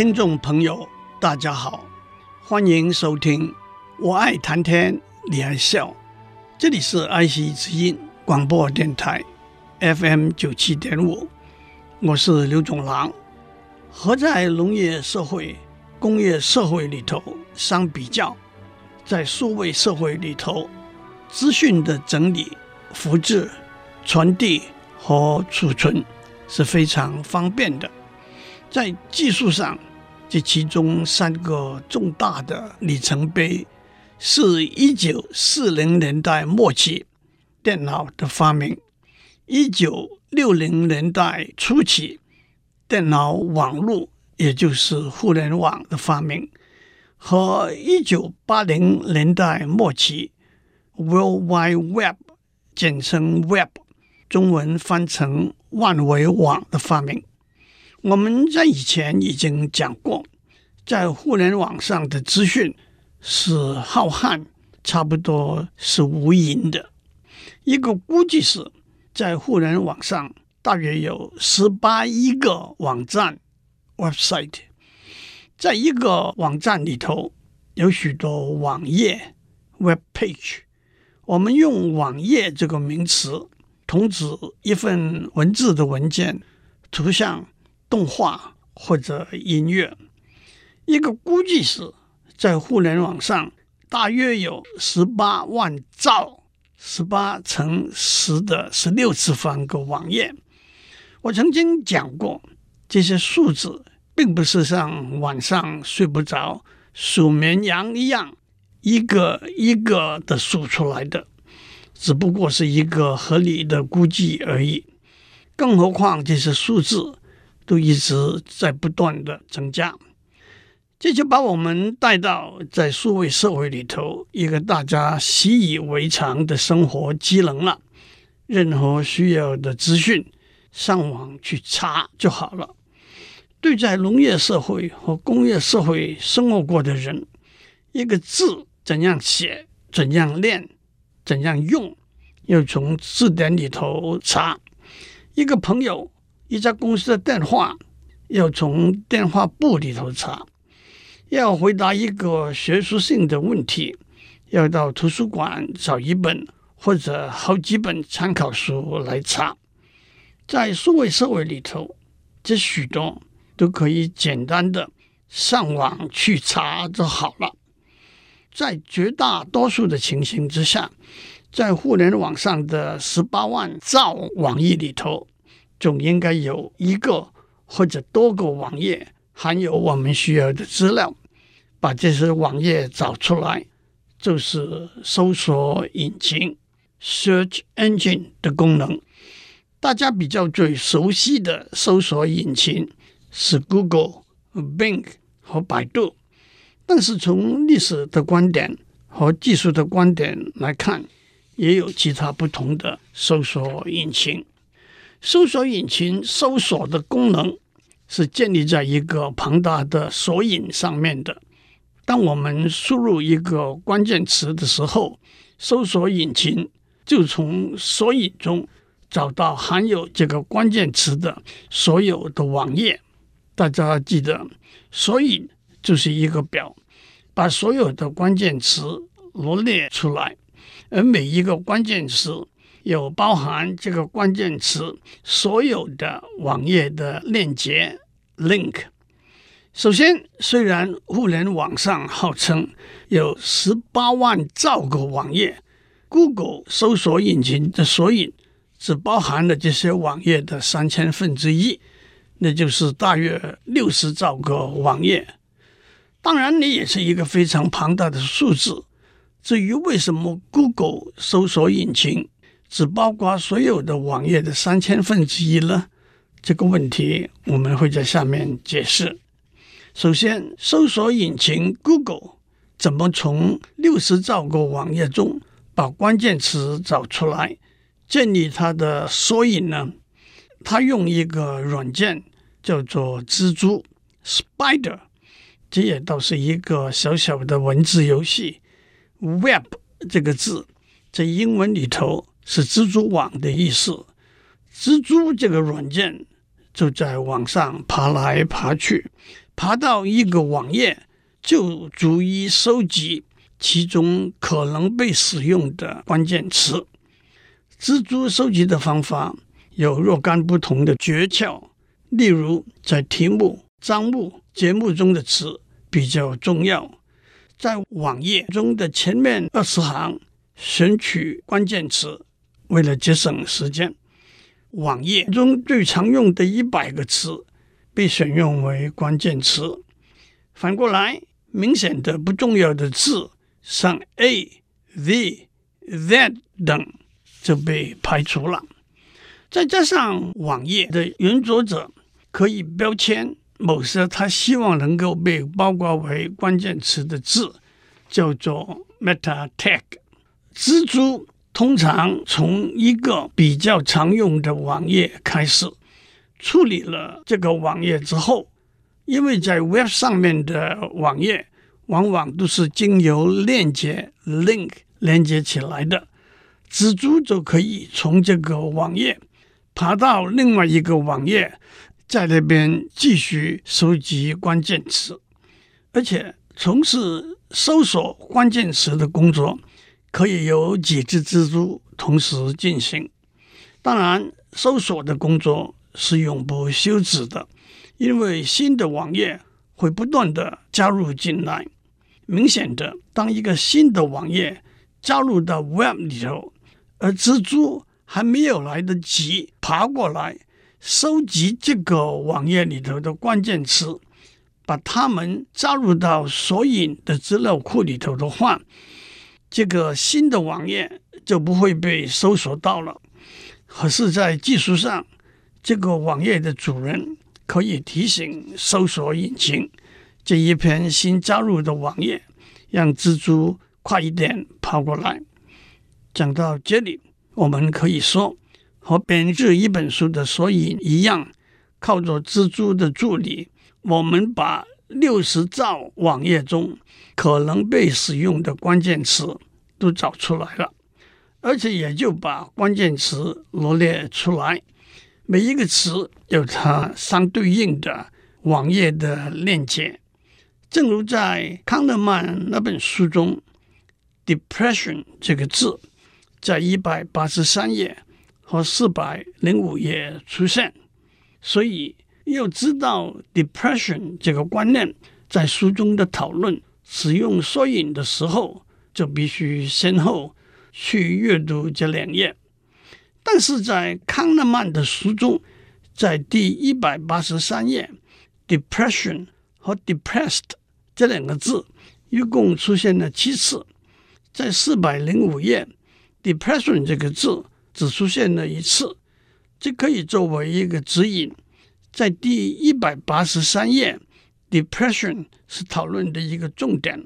听众朋友，大家好，欢迎收听。我爱谈天，你爱笑。这里是爱惜之音广播电台，FM 九七点五。我是刘总郎。和在农业社会、工业社会里头相比较，在数位社会里头，资讯的整理、复制、传递和储存是非常方便的。在技术上，这其中三个重大的里程碑，是一九四零年代末期电脑的发明，一九六零年代初期电脑网络，也就是互联网的发明，和一九八零年代末期 World Wide Web，简称 Web，中文翻成万维网的发明。我们在以前已经讲过，在互联网上的资讯是浩瀚，差不多是无垠的。一个估计是，在互联网上大约有十八亿个网站 （website）。在一个网站里头，有许多网页 （web page）。我们用网页这个名词，同指一份文字的文件、图像。动画或者音乐，一个估计是，在互联网上大约有十八万兆，十八乘十的十六次方个网页。我曾经讲过，这些数字并不是像晚上睡不着数绵羊一样一个一个的数出来的，只不过是一个合理的估计而已。更何况这些数字。都一直在不断的增加，这就把我们带到在数位社会里头一个大家习以为常的生活机能了。任何需要的资讯，上网去查就好了。对在农业社会和工业社会生活过的人，一个字怎样写、怎样练、怎样用，要从字典里头查。一个朋友。一家公司的电话要从电话簿里头查，要回答一个学术性的问题，要到图书馆找一本或者好几本参考书来查。在数位社会里头，这许多都可以简单的上网去查就好了。在绝大多数的情形之下，在互联网上的十八万兆网页里头。总应该有一个或者多个网页含有我们需要的资料，把这些网页找出来，就是搜索引擎 （search engine） 的功能。大家比较最熟悉的搜索引擎是 Google、Bing 和百度，但是从历史的观点和技术的观点来看，也有其他不同的搜索引擎。搜索引擎搜索的功能是建立在一个庞大的索引上面的。当我们输入一个关键词的时候，搜索引擎就从索引中找到含有这个关键词的所有的网页。大家记得，索引就是一个表，把所有的关键词罗列出来，而每一个关键词。有包含这个关键词所有的网页的链接 link。首先，虽然互联网上号称有十八万兆个网页，Google 搜索引擎的索引只包含了这些网页的三千分之一，那就是大约六十兆个网页。当然，你也是一个非常庞大的数字。至于为什么 Google 搜索引擎，只包括所有的网页的三千分之一了，这个问题我们会在下面解释。首先，搜索引擎 Google 怎么从六十兆个网页中把关键词找出来，建立它的索引呢？它用一个软件叫做蜘蛛 Spider，这也倒是一个小小的文字游戏。Web 这个字在英文里头是蜘蛛网的意思。蜘蛛这个软件就在网上爬来爬去，爬到一个网页就逐一收集其中可能被使用的关键词。蜘蛛收集的方法有若干不同的诀窍，例如在题目、章目、节目中的词比较重要，在网页中的前面二十行选取关键词，为了节省时间。网页中最常用的一百个词被选用为关键词，反过来，明显的不重要的字，像 A、V、that 等就被排除了。再加上网页的原作者可以标签某些他希望能够被包括为关键词的字，叫做 meta tag。蜘蛛。通常从一个比较常用的网页开始处理了这个网页之后，因为在 Web 上面的网页往往都是经由链接 link 连接起来的，蜘蛛就可以从这个网页爬到另外一个网页，在那边继续收集关键词，而且从事搜索关键词的工作。可以有几只蜘蛛同时进行。当然，搜索的工作是永不休止的，因为新的网页会不断地加入进来。明显的，当一个新的网页加入到 Web 里头，而蜘蛛还没有来得及爬过来收集这个网页里头的关键词，把它们加入到索引的资料库里头的话，这个新的网页就不会被搜索到了。可是，在技术上，这个网页的主人可以提醒搜索引擎，这一篇新加入的网页，让蜘蛛快一点跑过来。讲到这里，我们可以说，和编制一本书的索引一样，靠着蜘蛛的助力，我们把六十兆网页中可能被使用的关键词都找出来了，而且也就把关键词罗列出来。每一个词有它相对应的网页的链接。正如在康德曼那本书中，“depression” 这个字在一百八十三页和四百零五页出现，所以。要知道 depression 这个观念，在书中的讨论使用索引的时候，就必须先后去阅读这两页。但是在康纳曼的书中，在第一百八十三页，depression 和 depressed 这两个字一共出现了七次，在四百零五页，depression 这个字只出现了一次，这可以作为一个指引。在第一百八十三页，depression 是讨论的一个重点；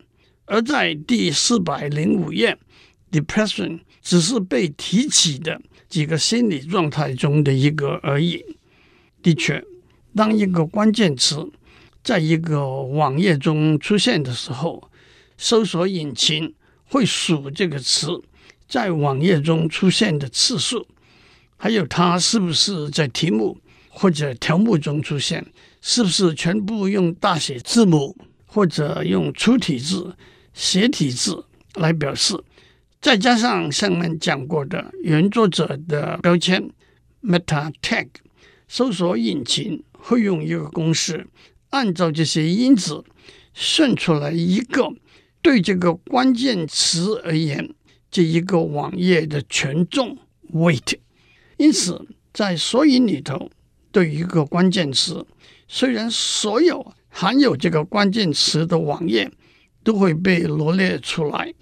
而在第四百零五页，depression 只是被提起的几个心理状态中的一个而已。的确，当一个关键词在一个网页中出现的时候，搜索引擎会数这个词在网页中出现的次数，还有它是不是在题目。或者条目中出现，是不是全部用大写字母或者用粗体字、斜体字来表示？再加上上面讲过的原作者的标签 meta tag，搜索引擎会用一个公式，按照这些因子算出来一个对这个关键词而言这一个网页的权重 weight。因此，在索引里头。对一个关键词，虽然所有含有这个关键词的网页都会被罗列出来，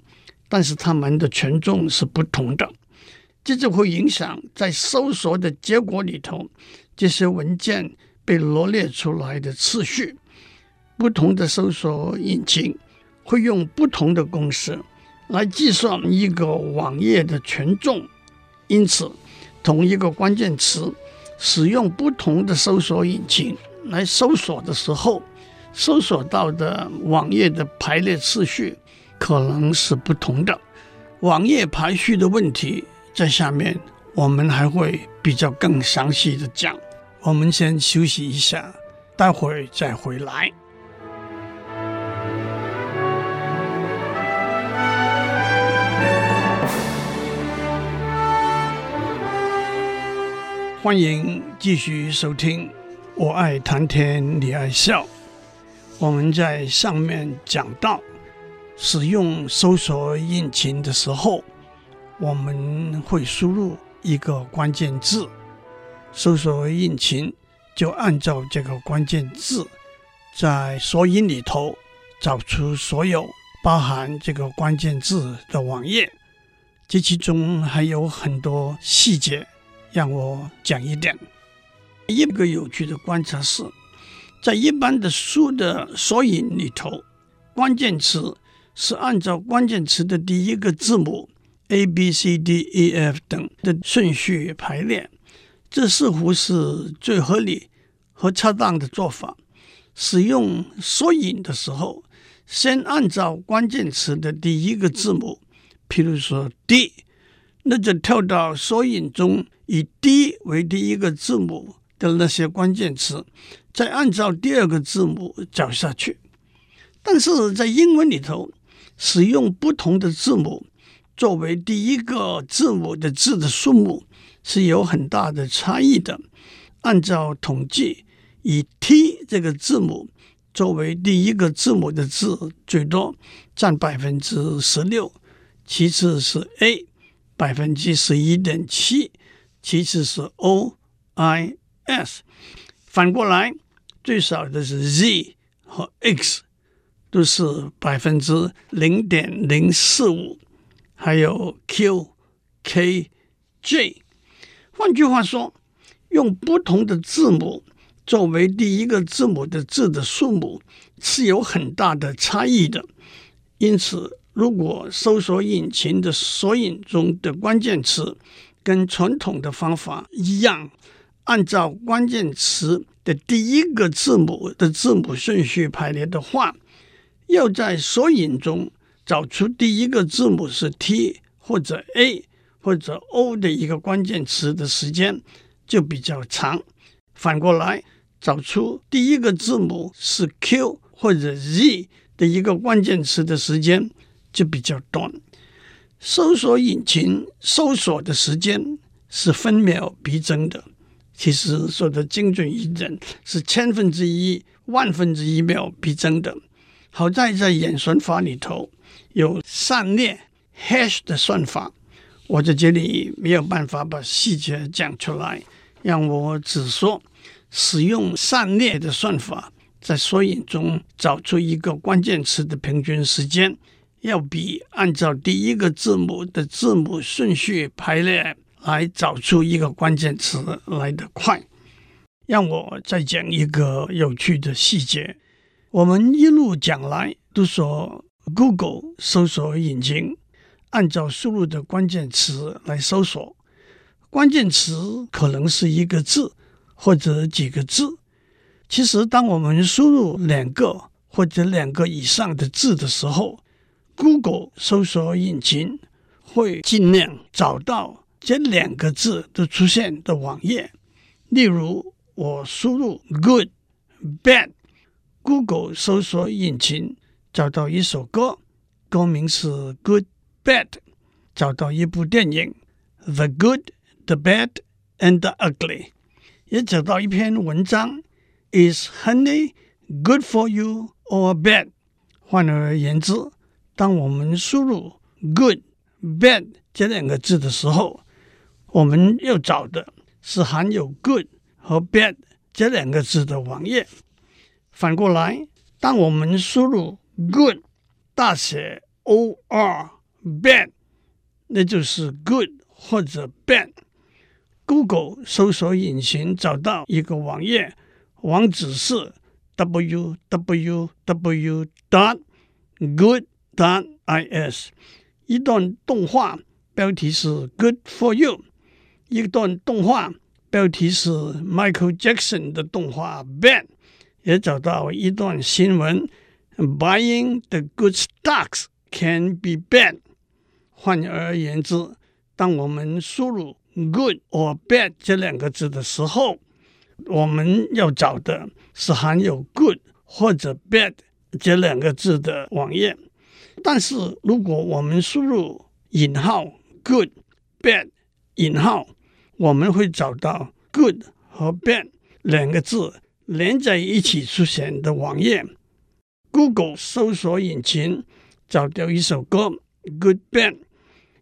但是它们的权重是不同的。这就会影响在搜索的结果里头，这些文件被罗列出来的次序。不同的搜索引擎会用不同的公式来计算一个网页的权重，因此，同一个关键词使用不同的搜索引擎来搜索的时候，搜索到的网页的排列次序可能是不同的。网页排序的问题。在下面，我们还会比较更详细的讲。我们先休息一下，待会儿再回来。欢迎继续收听《我爱谈天，你爱笑》。我们在上面讲到，使用搜索引擎的时候。我们会输入一个关键字，搜索引擎就按照这个关键字，在索引里头找出所有包含这个关键字的网页。这其中还有很多细节，让我讲一点。一个有趣的观察是，在一般的书的索引里头，关键词是按照关键词的第一个字母。A、B、C、D、E、F 等的顺序排列，这似乎是最合理和恰当的做法。使用索引的时候，先按照关键词的第一个字母，譬如说 D，那就跳到索引中以 D 为第一个字母的那些关键词，再按照第二个字母找下去。但是在英文里头，使用不同的字母。作为第一个字母的字的数目是有很大的差异的。按照统计，以 T 这个字母作为第一个字母的字最多，占百分之十六，其次是 A，百分之十一点七，其次是 O、I、S。反过来，最少的是 Z 和 X，都是百分之零点零四五。还有 Q、K、J，换句话说，用不同的字母作为第一个字母的字的数目是有很大的差异的。因此，如果搜索引擎的索引中的关键词跟传统的方法一样，按照关键词的第一个字母的字母顺序排列的话，要在索引中。找出第一个字母是 T 或者 A 或者 O 的一个关键词的时间就比较长。反过来，找出第一个字母是 Q 或者 Z 的一个关键词的时间就比较短。搜索引擎搜索的时间是分秒必争的，其实说的精准一点，是千分之一、万分之一秒必争的。好在在演算法里头。有散列 hash 的算法，我在这里没有办法把细节讲出来，让我只说使用散列的算法，在索引中找出一个关键词的平均时间，要比按照第一个字母的字母顺序排列来找出一个关键词来得快。让我再讲一个有趣的细节，我们一路讲来都说。Google 搜索引擎按照输入的关键词来搜索，关键词可能是一个字或者几个字。其实，当我们输入两个或者两个以上的字的时候，Google 搜索引擎会尽量找到这两个字都出现的网页。例如，我输入 “good”、“bad”，Google 搜索引擎。找到一首歌，歌名是《Good Bad》；找到一部电影，《The Good, the Bad and the Ugly》；也找到一篇文章，《Is Honey Good for You or Bad》。换而言之，当我们输入 “Good”、“Bad” 这两个字的时候，我们要找的是含有 “Good” 和 “Bad” 这两个字的网页。反过来，当我们输入 Good 大写 O R bad，那就是 good 或者 bad。Google 搜索引擎找到一个网页，网址是 www.dot.good www.good.is，一段动画标题是 Good for you，一段动画标题是 Michael Jackson 的动画 Bad，也找到一段新闻。Buying the good stocks can be bad。换而言之，当我们输入 good or bad 这两个字的时候，我们要找的是含有 good 或者 bad 这两个字的网页。但是如果我们输入引号 good bad 引号，我们会找到 good 和 bad 两个字连在一起出现的网页。Google 搜索引擎找到一首歌《Good Bad》，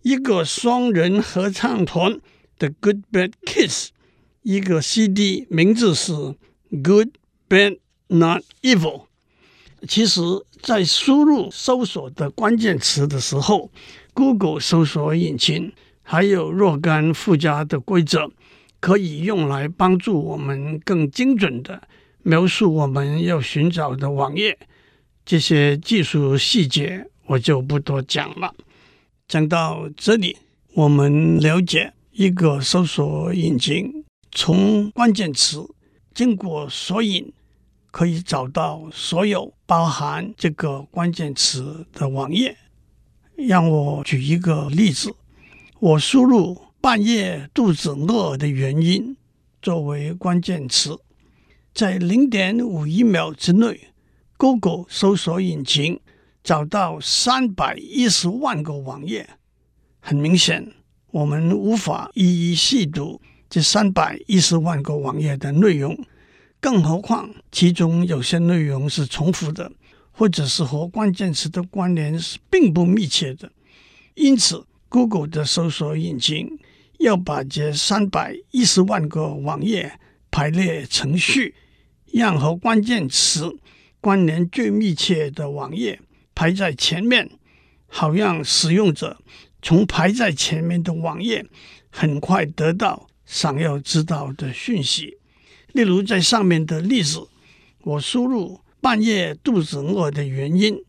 一个双人合唱团的《Good Bad Kiss》，一个 CD 名字是《Good Bad Not Evil》。其实，在输入搜索的关键词的时候，Google 搜索引擎还有若干附加的规则，可以用来帮助我们更精准地描述我们要寻找的网页。这些技术细节我就不多讲了。讲到这里，我们了解一个搜索引擎从关键词经过索引，可以找到所有包含这个关键词的网页。让我举一个例子：我输入半夜肚子饿的原因作为关键词，在零点五一秒之内。Google 搜索引擎找到三百一十万个网页，很明显，我们无法一一细读这三百一十万个网页的内容，更何况其中有些内容是重复的，或者是和关键词的关联是并不密切的。因此，Google 的搜索引擎要把这三百一十万个网页排列程序，让和关键词。关联最密切的网页排在前面，好让使用者从排在前面的网页很快得到想要知道的讯息。例如，在上面的例子，我输入半夜肚子饿的原因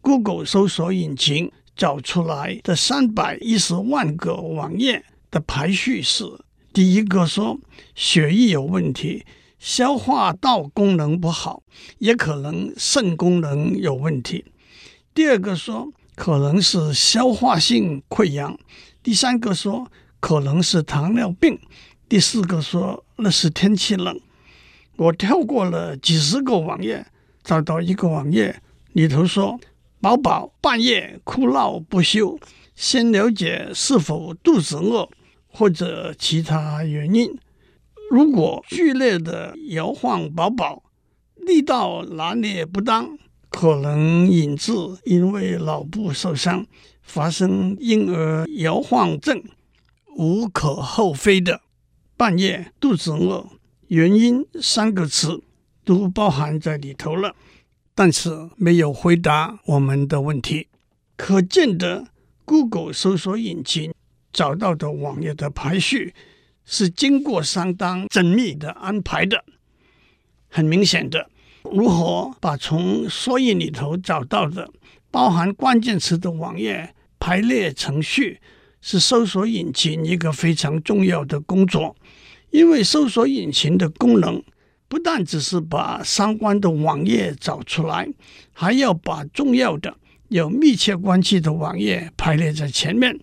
，Google 搜索引擎找出来的三百一十万个网页的排序是：第一个说血液有问题。消化道功能不好，也可能肾功能有问题。第二个说可能是消化性溃疡，第三个说可能是糖尿病，第四个说那是天气冷。我跳过了几十个网页，找到一个网页里头说宝宝半夜哭闹不休，先了解是否肚子饿或者其他原因。如果剧烈的摇晃宝宝，力道拿捏不当，可能引致因为脑部受伤发生婴儿摇晃症，无可厚非的。半夜肚子饿，原因三个词都包含在里头了，但是没有回答我们的问题。可见的，Google 搜索引擎找到的网页的排序。是经过相当缜密的安排的。很明显的，如何把从索引里头找到的包含关键词的网页排列程序，是搜索引擎一个非常重要的工作。因为搜索引擎的功能不但只是把相关的网页找出来，还要把重要的、有密切关系的网页排列在前面。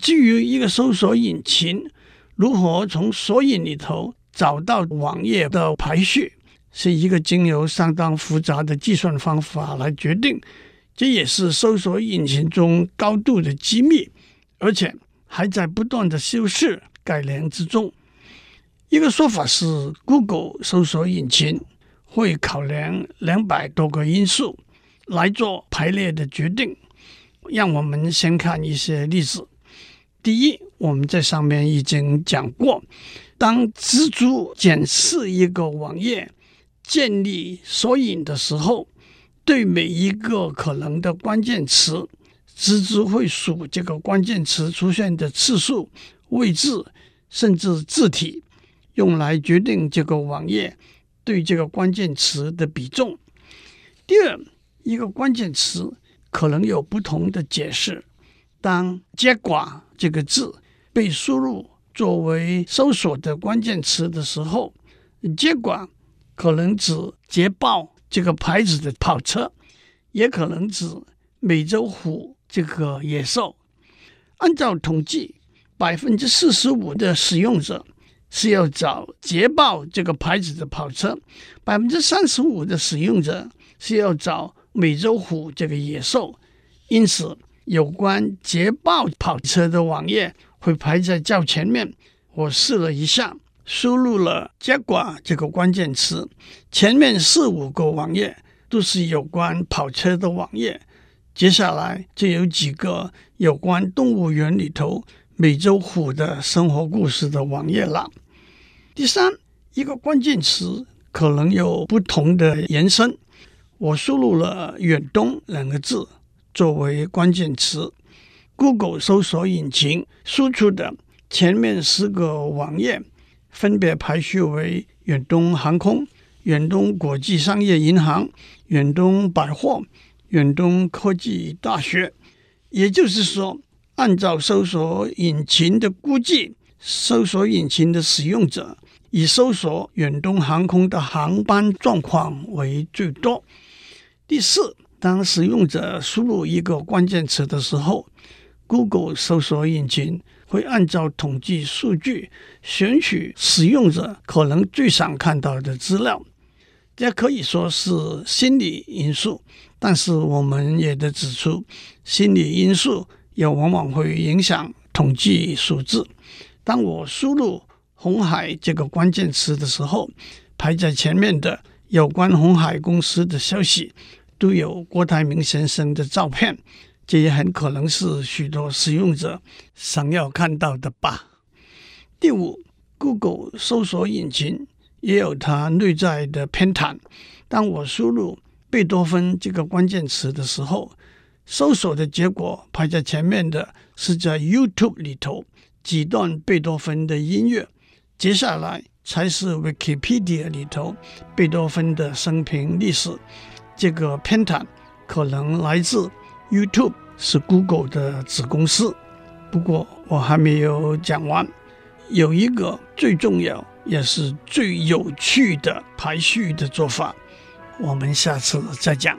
至于一个搜索引擎，如何从索引里头找到网页的排序，是一个经由相当复杂的计算方法来决定。这也是搜索引擎中高度的机密，而且还在不断的修饰改良之中。一个说法是，Google 搜索引擎会考量两百多个因素来做排列的决定。让我们先看一些例子。第一，我们在上面已经讲过，当蜘蛛检视一个网页建立索引的时候，对每一个可能的关键词，蜘蛛会数这个关键词出现的次数，位置，甚至字体，用来决定这个网页对这个关键词的比重。第二，一个关键词可能有不同的解释。当“接管这个字被输入作为搜索的关键词的时候，“接管可能指捷豹这个牌子的跑车，也可能指美洲虎这个野兽。按照统计，百分之四十五的使用者是要找捷豹这个牌子的跑车，百分之三十五的使用者是要找美洲虎这个野兽，因此有关捷豹跑车的网页会排在较前面。我试了一下，输入了“结 quả” 这个关键词，前面四五个网页都是有关跑车的网页，接下来就有几个有关动物园里头美洲虎的生活故事的网页了。第三，一个关键词可能有不同的延伸。我输入了“远东”两个字作为关键词，Google 搜索引擎输出的前面十个网页分别排序为远东航空、远东国际商业银行、远东百货、远东科技大学。也就是说，按照搜索引擎的估计，搜索引擎的使用者以搜索远东航空的航班状况为最多。第四，当使用者输入一个关键词的时候，Google 搜索引擎会按照统计数据选取使用者可能最想看到的资料。这可以说是心理因素，但是我们也得指出，心理因素也往往会影响统计数字。当我输入“红海”这个关键词的时候，排在前面的有关红海公司的消息。都有郭台铭先生的照片，这也很可能是许多使用者想要看到的吧。第五，Google 搜索引擎也有它内在的偏袒。当我输入贝多芬这个关键词的时候，搜索的结果排在前面的是在 YouTube 里头几段贝多芬的音乐，接下来才是 Wikipedia 里头贝多芬的生平历史。这个偏袒可能来自 YouTube 是 Google 的子公司，不过我还没有讲完。有一个最重要也是最有趣的排序的做法，我们下次再讲。